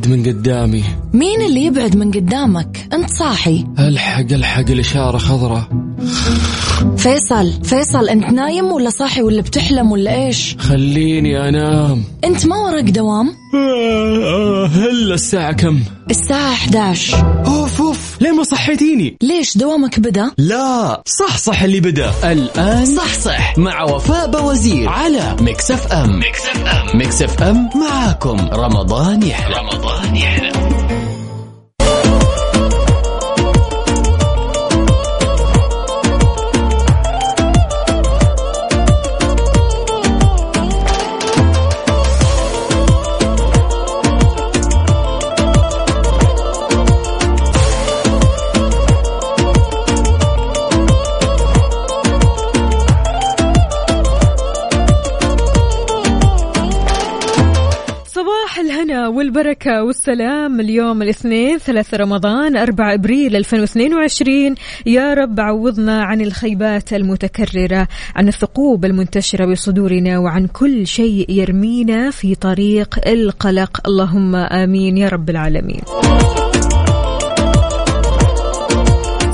ابعد من قدامي. مين اللي يبعد من قدامك؟ انت صاحي. الحق الحق الإشارة خضراء. فيصل فيصل انت نايم ولا صاحي ولا بتحلم ولا إيش؟ خليني أنام. انت ما وراك دوام؟ آه، هلا الساعة كم؟ الساعة 11 اوف اوف ليه ما صحيتيني؟ ليش دوامك بدا؟ لا صح صح اللي بدا. الآن صح صح. مع وفاء بوزير على Mix FM Mix FM Mix FM معاكم. رمضان يحلى. رمضان يحلى. والبركة والسلام. اليوم الاثنين ثلاثة رمضان 4 أبريل 2022 يا رب عوضنا عن الخيبات المتكررة عن الثقوب المنتشرة بصدورنا وعن كل شيء يرمينا في طريق القلق. اللهم آمين يا رب العالمين.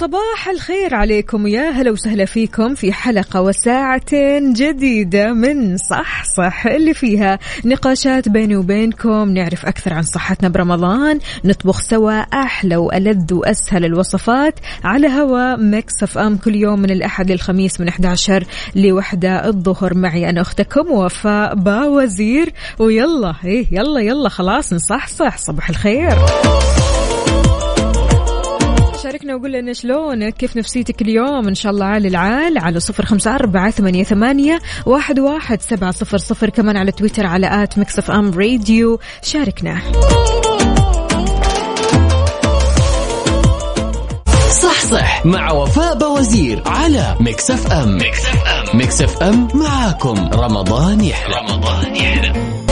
صباح الخير عليكم. يا هلا وسهلا فيكم في حلقة وساعتين جديدة من صح صح اللي فيها نقاشات بيني وبينكم. نعرف أكثر عن صحتنا برمضان. نطبخ سوا أحلى وألذ وأسهل الوصفات على هوا Mix FM كل يوم من الأحد للخميس من 11 لوحدة الظهر. معي أنا أختكم وفاء باوزير. ويلا إيه يلا يلا خلاص نصحصح. صباح الخير. شاركنا وقول لنا شلونك؟ كيف نفسيتك اليوم؟ إن شاء الله عال العال على صفر خمسة أربعة ثمانية, ثمانية واحد, واحد سبعة صفر صفر كمان على تويتر على at Mix FM Radio. شاركنا. صح صح. مع وفاء بوزير على Mix FM. Mix FM. Mix FM معاكم. رمضان يحلى. رمضان يحلى.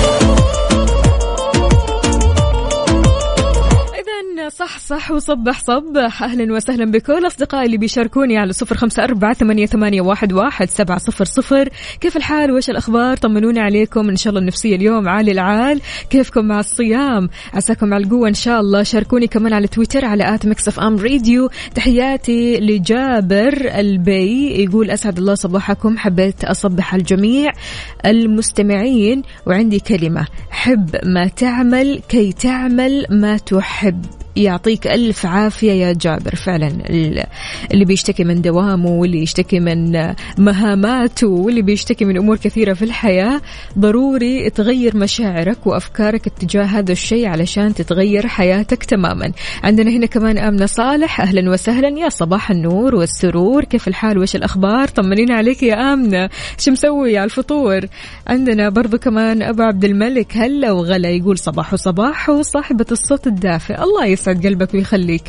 صح صح وصبح صبح أهلا وسهلا بكل أصدقائي اللي بيشاركوني على صفر خمسة أربعة ثمانية, ثمانية واحد, واحد سبعة صفر صفر. كيف الحال؟ وإيش الأخبار؟ طمنونا عليكم. إن شاء الله النفسية اليوم عال العال. كيفكم مع الصيام؟ عساكم على القوة إن شاء الله. شاركوني كمان على تويتر على at Mix FM Radio. تحياتي لجابر البي يقول أسعد الله صباحكم. حبيت أصبح الجميع المستمعين. وعندي كلمة. حب ما تعمل كي تعمل ما تحب. يعطيك ألف عافية يا جابر. فعلا اللي بيشتكي من دوامه واللي يشتكي من مهاماته واللي بيشتكي من أمور كثيرة في الحياة ضروري تغير مشاعرك وأفكارك اتجاه هذا الشيء علشان تتغير حياتك تماما. عندنا هنا كمان آمنة صالح. أهلا وسهلا يا صباح النور والسرور. كيف الحال؟ وإيش الأخبار؟ طمنينا عليك يا آمنة. شو مسوي على الفطور؟ عندنا برضو كمان أبو عبد الملك هلا وغلا يقول صباح صباح وصاحبة الصوت الدافئ. الله يسعد قلبك ويخليك.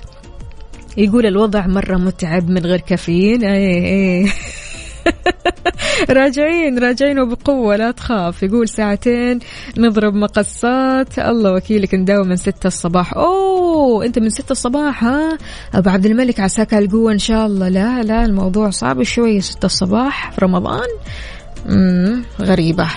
يقول الوضع مرة متعب من غير كافيين. إيه إيه. راجعين راجعين وبقوة لا تخاف. يقول ساعتين نضرب مقصات. الله وكيلك نداوم من ستة الصباح. أوه أنت من ستة الصباح ها؟ أبو عبد الملك عساك القوة إن شاء الله. لا لا الموضوع صعب شوية ستة الصباح في رمضان. امم غريبة.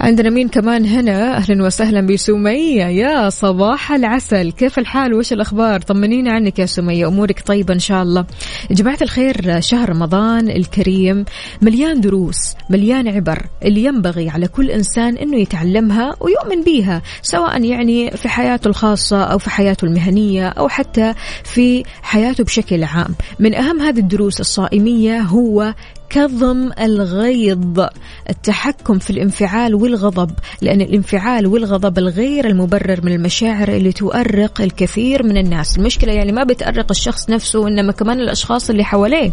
عندنا مين كمان هنا؟ أهلا وسهلا بسمية. يا صباح العسل. كيف الحال؟ وش الأخبار؟ طمنينا عنك يا سمية. أمورك طيبة إن شاء الله. جماعة الخير شهر رمضان الكريم مليان دروس مليان عبر اللي ينبغي على كل إنسان أنه يتعلمها ويؤمن بيها سواء يعني في حياته الخاصة أو في حياته المهنية أو حتى في حياته بشكل عام. من أهم هذه الدروس الصائمية هو كظم الغيظ التحكم في الانفعال والغضب لأن الانفعال والغضب الغير المبرر من المشاعر اللي تؤرق الكثير من الناس. المشكلة يعني ما بتأرق الشخص نفسه إنما كمان الأشخاص اللي حواليه.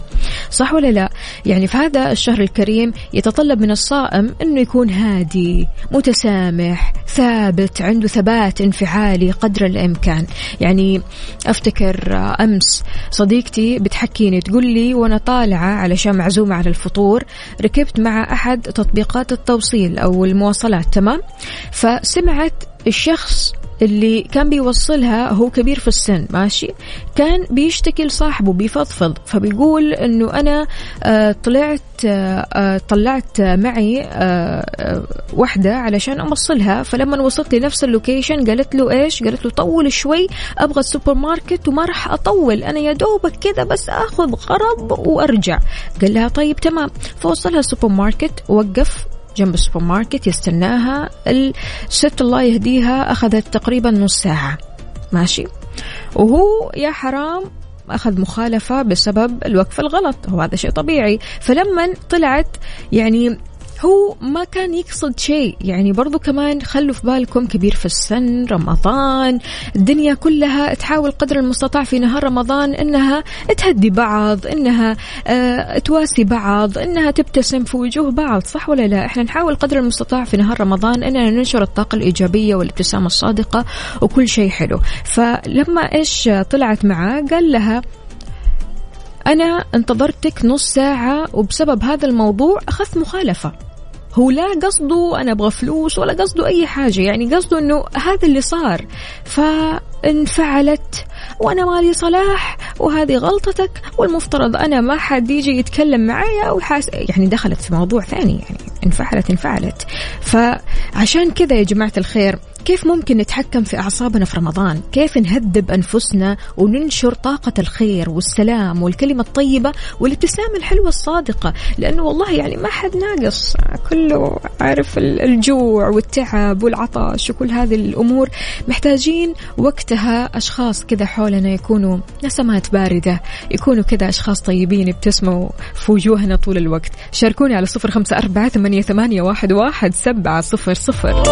صح ولا لا؟ يعني في هذا الشهر الكريم يتطلب من الصائم أنه يكون هادي متسامح ثابت عنده ثبات انفعالي قدر الإمكان. يعني أفتكر أمس صديقتي بتحكيني تقول لي وأنا طالعة علشان معزومة على الفطور ركبت مع أحد تطبيقات التوصيل أو المواصلات تمام؟ فسمعت الشخص اللي كان بيوصلها هو كبير في السن ماشي؟ كان بيشتكي لصاحبه بيفضفض فبيقول إنه أنا آه طلعت آه, آه، طلعت معي وحدة علشان أوصلها فلما وصلت لنفس ال location قالت له إيش؟ قالت له طول شوي أبغى السوبر ماركت وما راح أطول أنا يا دوبك كذا بس آخذ غرض وأرجع. قال لها طيب تمام. فوصلها السوبر ماركت وقف جنب السوبر ماركت يستناها الست الله يهديها أخذت تقريبا نص ساعة. ماشي. وهو يا حرام أخذ مخالفة بسبب الوقف الغلط. وهذا شيء طبيعي. فلما طلعت يعني هو ما كان يقصد شيء. يعني برضو كمان خلوا في بالكم كبير في السن رمضان الدنيا كلها تحاول قدر المستطاع في نهار رمضان إنها تهدي بعض إنها آه تواسي بعض إنها تبتسم في وجوه بعض صح ولا لا؟ إحنا نحاول قدر المستطاع في نهار رمضان إننا ننشر الطاقة الإيجابية والابتسامة الصادقة وكل شيء حلو. فلما إيش طلعت معاه؟ قال لها أنا انتظرتك نص ساعة وبسبب هذا الموضوع أخذت مخالفة. هو لا قصده أنا أبغى فلوس ولا قصده أي حاجة يعني قصده أنه هذا اللي صار فانفعلت وأنا مالي صلاح وهذه غلطتك والمفترض أنا ما حد يجي يتكلم معايا وحاس يعني دخلت في موضوع ثاني يعني انفعلت انفعلت. فعشان كذا يا جماعة الخير كيف ممكن نتحكم في أعصابنا في رمضان؟ كيف نهذب أنفسنا وننشر طاقة الخير والسلام والكلمة الطيبة والابتسامة الحلوة الصادقة؟ لأنه والله يعني ما حد ناقص كله عارف الجوع والتعب والعطش وكل هذه الأمور. محتاجين وقتها أشخاص كذا حولنا يكونوا نسمات باردة يكونوا كذا أشخاص طيبين يبتسموا في وجوهنا طول الوقت. شاركوني على صفر خمسة أربعة ثمانية واحد واحد سبعة صفر صفر.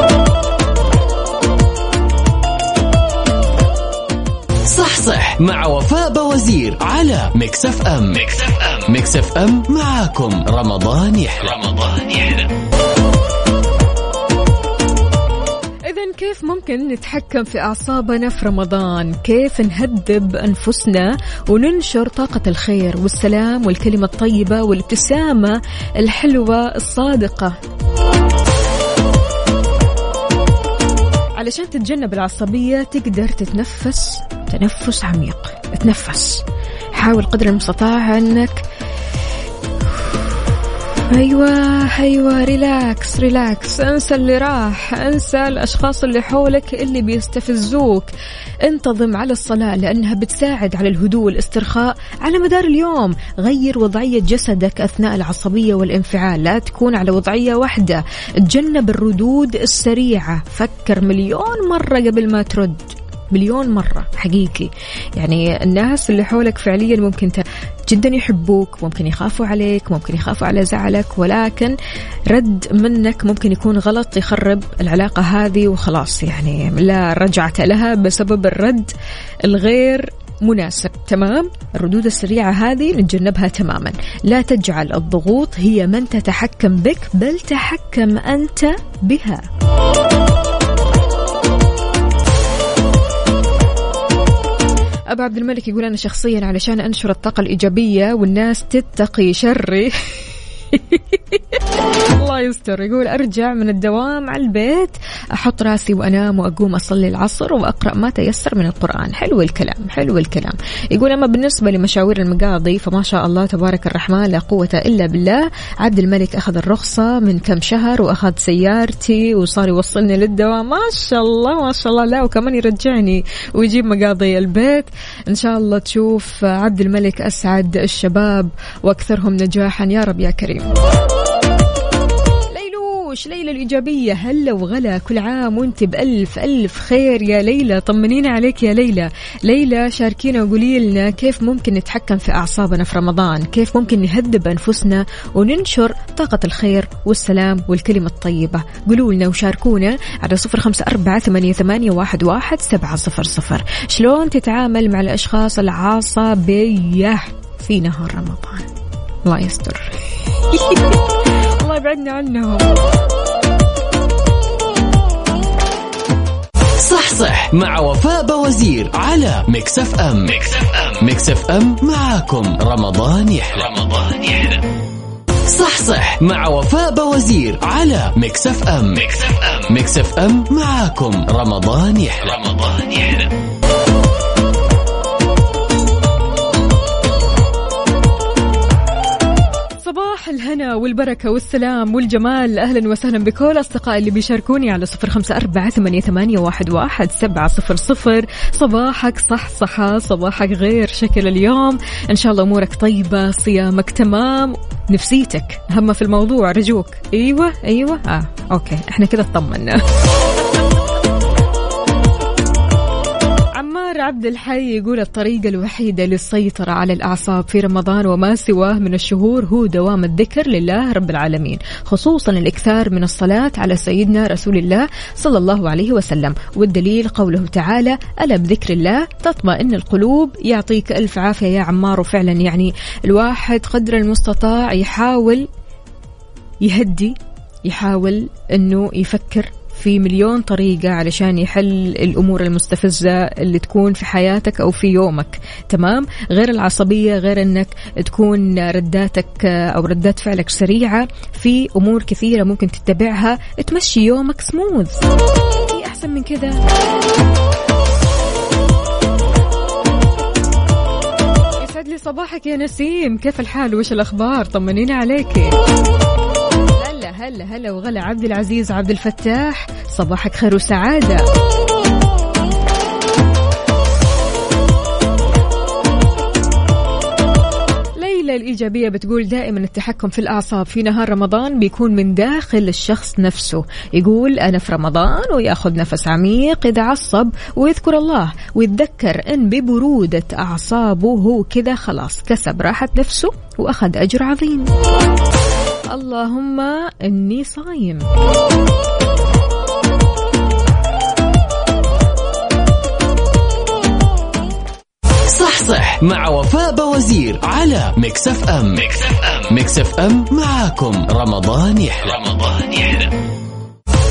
صح مع وفاء بوزير على Mix FM Mix FM Mix FM معاكم رمضان يحلى رمضان يحلى إذا كيف ممكن نتحكم في أعصابنا في رمضان؟ كيف نهذب أنفسنا وننشر طاقة الخير والسلام والكلمة الطيبة والابتسامة الحلوة الصادقة؟ علشان تتجنب العصبية تقدر تتنفس تنفس عميق. تنفس حاول قدر المستطاع أنك أيوه أيوه relax relax. أنسى اللي راح أنسى الأشخاص اللي حولك اللي بيستفزوك. انتظم على الصلاة لأنها بتساعد على الهدوء والاسترخاء على مدار اليوم. غير وضعية جسدك أثناء العصبية والانفعال. لا تكون على وضعية واحدة. تجنب الردود السريعة. فكر مليون مرة قبل ما ترد. مليون مرة حقيقي. يعني الناس اللي حولك فعليا ممكن جدا يحبوك ممكن يخافوا عليك ممكن يخافوا على زعلك ولكن رد منك ممكن يكون غلط يخرب العلاقة هذه وخلاص. يعني لا رجعة لها بسبب الرد الغير مناسب. تمام؟ الردود السريعة هذه نتجنبها تماما. لا تجعل الضغوط هي من تتحكم بك بل تحكم أنت بها. أبو عبد الملك يقول أنا شخصيا علشان أنشر الطاقة الإيجابية والناس تتقي شري. الله يستر. يقول أرجع من الدوام على البيت أحط راسي وأنام وأقوم أصلي العصر وأقرأ ما تيسر من القرآن. حلو الكلام حلو الكلام. يقول أما بالنسبة لمشاوير المقاضي فما شاء الله تبارك الرحمن لا قوة إلا بالله. عبد الملك أخذ الرخصة من كم شهر وأخذ سيارتي وصار يوصلني للدوام. ما شاء الله ما شاء الله. لا وكمان يرجعني ويجيب مقاضي البيت. إن شاء الله تشوف عبد الملك أسعد الشباب وأكثرهم نجاحا. يا رب يا كريم. ليلوش ليلى الإيجابية؟ هلا وغلا كل عام وانت بألف ألف خير يا ليلى. طمنينا عليك يا ليلى. ليلى شاركينا وقولي لنا كيف ممكن نتحكم في أعصابنا في رمضان؟ كيف ممكن نهذب أنفسنا وننشر طاقة الخير والسلام والكلمة الطيبة؟ قولوا لنا وشاركونا على صفر خمسة أربعة ثمانية واحد, واحد سبعة صفر صفر. شلون تتعامل مع الأشخاص العصبية في نهار رمضان؟ الله يستر. الله يبعدنا عنهم صح صح مع وفاء بوزير على Mix FM. Mix FM. Mix FM معاكم. رمضان يحلى. رمضان يحلى. صح صح مع وفاء بوزير على Mix FM. Mix FM. Mix FM معاكم. رمضان يحلى. رمضان يحلى. الهنا والبركة والسلام والجمال. أهلا وسهلا بكل أصدقائي اللي بيشاركوني على صفر خمسة أربعة ثمانية, واحد سبعة صفر صفر. صباحك صح صحة صباحك غير شكل اليوم. إن شاء الله أمورك طيبة صيامك تمام. نفسيتك هم في الموضوع رجوك. أيوة أيوة. آه أوكي. إحنا كده اطمنا. عمار عبد الحي يقول الطريقة الوحيدة للسيطرة على الأعصاب في رمضان وما سواه من الشهور هو دوام الذكر لله رب العالمين خصوصا الإكثار من الصلاة على سيدنا رسول الله صلى الله عليه وسلم والدليل قوله تعالى ألا بذكر الله تطمئن القلوب يعطيك ألف عافية يا عمار وفعلا يعني الواحد قدر المستطاع يحاول يهدي يحاول أنه يفكر في مليون طريقة علشان يحل الأمور المستفزة اللي تكون في حياتك أو في يومك. تمام؟ غير العصبية غير أنك تكون رداتك أو ردات فعلك سريعة. في أمور كثيرة ممكن تتبعها. تمشي يومك سموث في أحسن من كذا يسعد لي صباحك يا نسيم. كيف الحال؟ وش الأخبار؟ طمنينا عليك. هلا هلا وغلا عبد العزيز عبد الفتاح. صباحك خير وسعادة. الإيجابية بتقول دائما التحكم في الأعصاب في نهار رمضان بيكون من داخل الشخص نفسه. يقول أنا في رمضان ويأخذ نفس عميق إذا عصب ويذكر الله ويتذكر أن ببرودة أعصابه هو كذا خلاص كسب راحة نفسه وأخذ أجر عظيم. اللهم إني صايم. صح صح مع وفاء بوزير على Mix FM. Mix FM معاكم. رمضان يحلى. رمضان يحلى.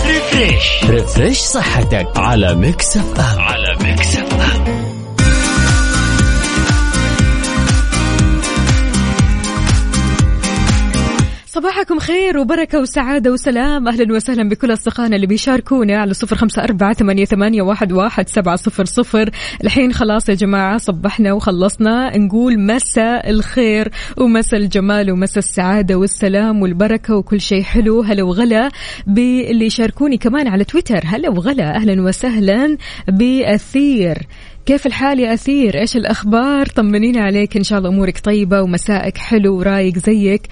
refresh refresh صحتك على Mix FM. على Mix F صباحكم خير وبركة وسعادة وسلام. أهلا وسهلا بكل أصدقائنا اللي بيشاركونا على صفر خمسة أربعة ثمانية, ثمانية واحد, واحد سبعة صفر صفر. الحين خلاص يا جماعة صبحنا وخلصنا. نقول مساء الخير ومساء الجمال ومساء السعادة والسلام والبركة وكل شيء حلو. هلا وغلا باللي يشاركوني كمان على تويتر. هلا وغلا أهلا وسهلا بأثير كيف الحال يا أثير؟ إيش الأخبار؟ طمنينا عليك. إن شاء الله أمورك طيبة ومسائك حلو ورايق زيك.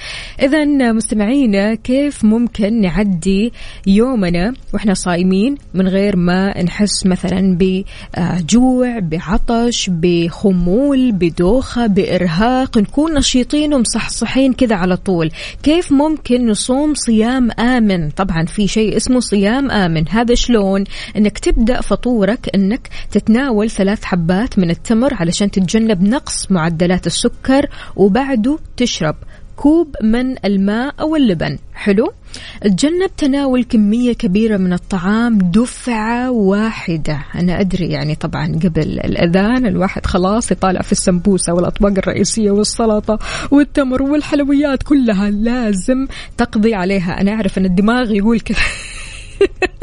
إذا مستمعينا كيف ممكن نعدي يومنا وإحنا صايمين من غير ما نحس مثلا بجوع بعطش بخمول بدوخة بإرهاق؟ نكون نشيطين ومصحصحين كذا على طول. كيف ممكن نصوم صيام آمن؟ طبعا في شيء اسمه صيام آمن. هذا شلون؟ أنك تبدأ فطورك أنك تتناول ثلاث حبات من التمر علشان تتجنب نقص معدلات السكر وبعده تشرب كوب من الماء أو اللبن. حلو؟ تجنب تناول كمية كبيرة من الطعام دفعة واحدة. أنا أدري يعني طبعا قبل الأذان الواحد خلاص يطالع في السمبوسة والأطباق الرئيسية والسلطة والتمر والحلويات كلها لازم تقضي عليها. أنا أعرف أن الدماغ يقول كذا.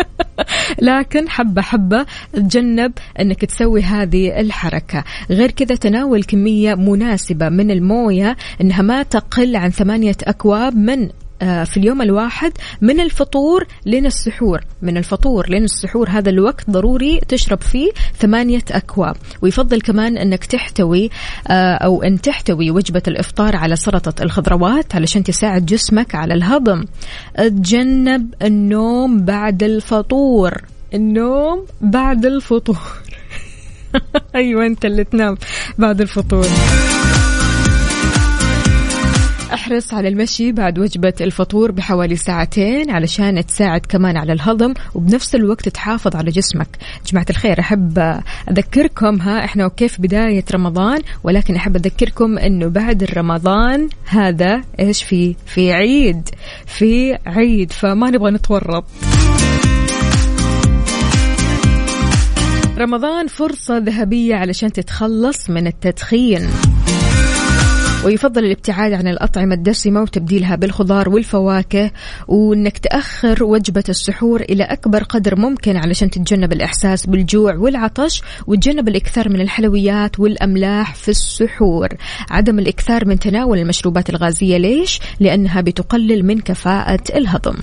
لكن حبة حبة تجنب أنك تسوي هذه الحركة. غير كذا تناول كمية مناسبة من الموية أنها ما تقل عن ثمانية أكواب من في اليوم الواحد من الفطور لين السحور. من الفطور لين السحور هذا الوقت ضروري تشرب فيه ثمانية أكواب. ويفضل كمان أنك تحتوي آه، أو أن تحتوي وجبة الإفطار على سلطة الخضروات علشان تساعد جسمك على الهضم. تجنب النوم بعد الفطور. النوم بعد الفطور. أيوة أنت اللي تنام بعد الفطور. احرص على المشي بعد وجبة الفطور بحوالي ساعتين علشان تساعد كمان على الهضم وبنفس الوقت تحافظ على جسمك. جماعة الخير أحب أذكركم ها إحنا وكيف بداية رمضان ولكن أحب أذكركم أنه بعد الرمضان هذا إيش في؟ في عيد في عيد فما نبغى نتورط. رمضان فرصة ذهبية علشان تتخلص من التدخين. ويفضل الابتعاد عن الأطعمة الدسمة وتبديلها بالخضار والفواكه وإنك تأخر وجبة السحور إلى أكبر قدر ممكن علشان تتجنب الإحساس بالجوع والعطش وتجنب الإكثار من الحلويات والأملاح في السحور عدم الإكثار من تناول المشروبات الغازية ليش؟ لأنها بتقلل من كفاءة الهضم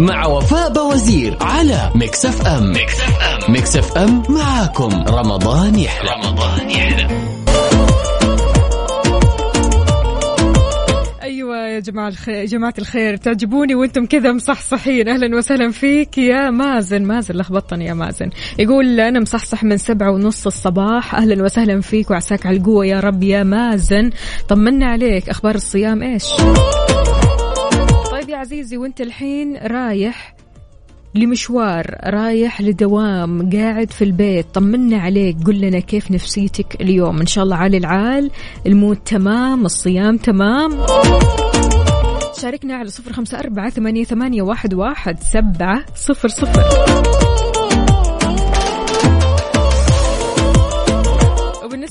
مع وفاء بوزير على Mix FM. Mix FM. Mix FM معاكم. رمضان يحلى. رمضان يحلى. أيوه يا جماعة الخير جماعة الخير تعجبوني وأنتم كذا مصحصحين. أهلا وسهلا فيك يا مازن. مازن لخبطني يا مازن. يقول أنا مصحصح من سبعة ونص الصباح. أهلا وسهلا فيك وعساك على القوة يا رب يا مازن. طمنا عليك. أخبار الصيام إيش؟ يا عزيزي وأنت الحين رايح لمشوار رايح لدوام قاعد في البيت. طمنا عليك قل لنا كيف نفسيتك اليوم. إن شاء الله عالي العال المود تمام الصيام تمام. شاركنا على صفر خمسة أربعة ثمانية, ثمانية واحد, واحد سبعة صفر صفر.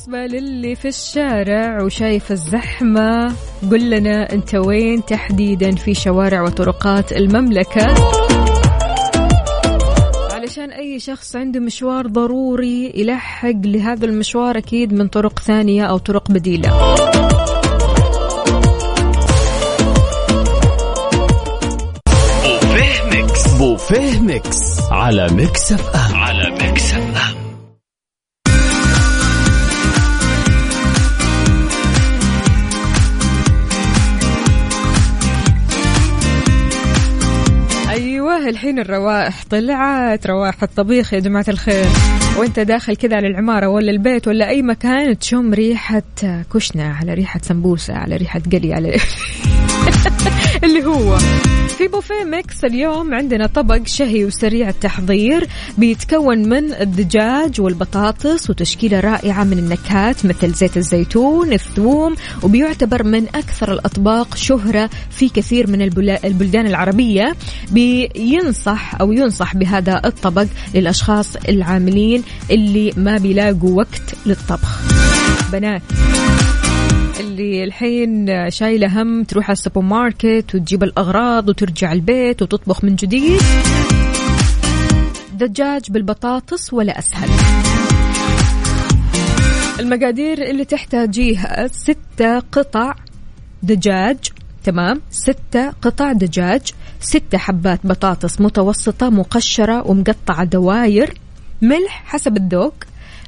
وبالنسبة للي في الشارع وشايف الزحمة قل لنا أنت وين تحديدا في شوارع وطرقات المملكة؟ علشان أي شخص عنده مشوار ضروري يلحق لهذا المشوار أكيد من طرق ثانية أو طرق بديلة. بوفيه Mix. على Mix FM. على Mix F الحين الروائح طلعت روائح الطبيخ يا جماعة الخير. وانت داخل كذا على العمارة ولا البيت ولا أي مكان تشم ريحة كشنة على ريحة سمبوسة على ريحة قلي على اللي هو في بوفيه ميكس اليوم عندنا طبق شهي وسريع التحضير بيتكون من الدجاج والبطاطس وتشكيلة رائعة من النكهات مثل زيت الزيتون الثوم وبيعتبر من أكثر الأطباق شهرة في كثير من البلدان العربية. بينصح أو ينصح بهذا الطبق للأشخاص العاملين اللي ما بيلاقوا وقت للطبخ. بنات. اللي الحين شايلة هم تروح على السوبر ماركت وتجيب الأغراض وترجع البيت وتطبخ من جديد. دجاج بالبطاطس ولا أسهل. المقادير اللي تحتاجيها ستة قطع دجاج تمام؟ ستة قطع دجاج ستة حبات بطاطس متوسطة مقشرة ومقطعة دواير ملح حسب الذوق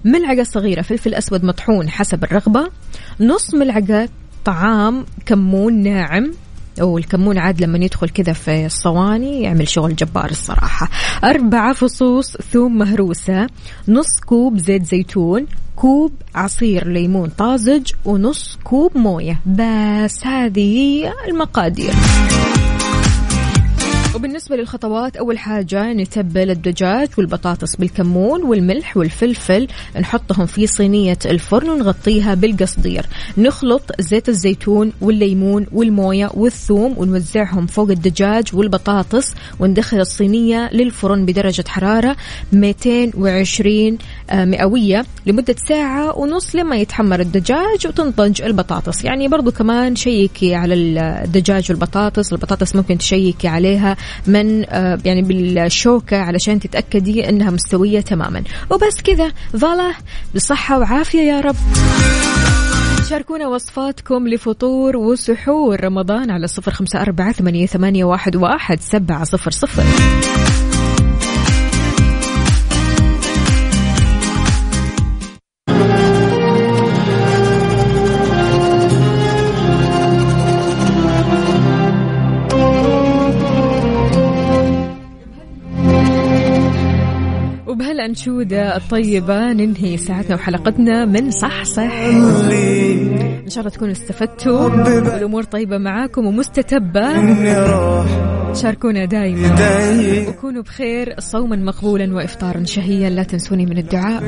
ملعقة صغيرة فلفل أسود مطحون حسب الرغبة. نص ملعقة طعام كمون ناعم. أو الكمون عاد لما يدخل كذا في الصواني يعمل شغل جبار الصراحة. أربعة فصوص ثوم مهروسة. نص كوب زيت زيتون. كوب عصير ليمون طازج. ونص كوب موية. بس هذه المقادير. وبالنسبة للخطوات أول حاجة نتبل الدجاج والبطاطس بالكمون والملح والفلفل نحطهم في صينية الفرن ونغطيها بالقصدير. نخلط زيت الزيتون والليمون والموية والثوم ونوزعهم فوق الدجاج والبطاطس وندخل الصينية للفرن بدرجة حرارة 220 آه، مئوية لمدة ساعة ونص لما يتحمر الدجاج وتنضج البطاطس. يعني برضو كمان شيكي على الدجاج والبطاطس البطاطس ممكن تشيكي عليها من آه، يعني بالشوكة علشان تتأكدي أنها مستوية تماما. وبس كذا. ظله بصحة وعافية يا رب. شاركونا وصفاتكم لفطور وسحور. رمضان على صفر خمسة أربعة ثمانية واحد سبعة صفر صفر. الأنشودة الطيبة. ننهي ساعتنا وحلقتنا من صح صح. إن شاء الله تكونوا استفدتوا. والأمور طيبة معاكم ومستتبة. شاركونا دائما وكونوا بخير صوما مقبولا وإفطارا شهيا. لا تنسوني من الدعاء.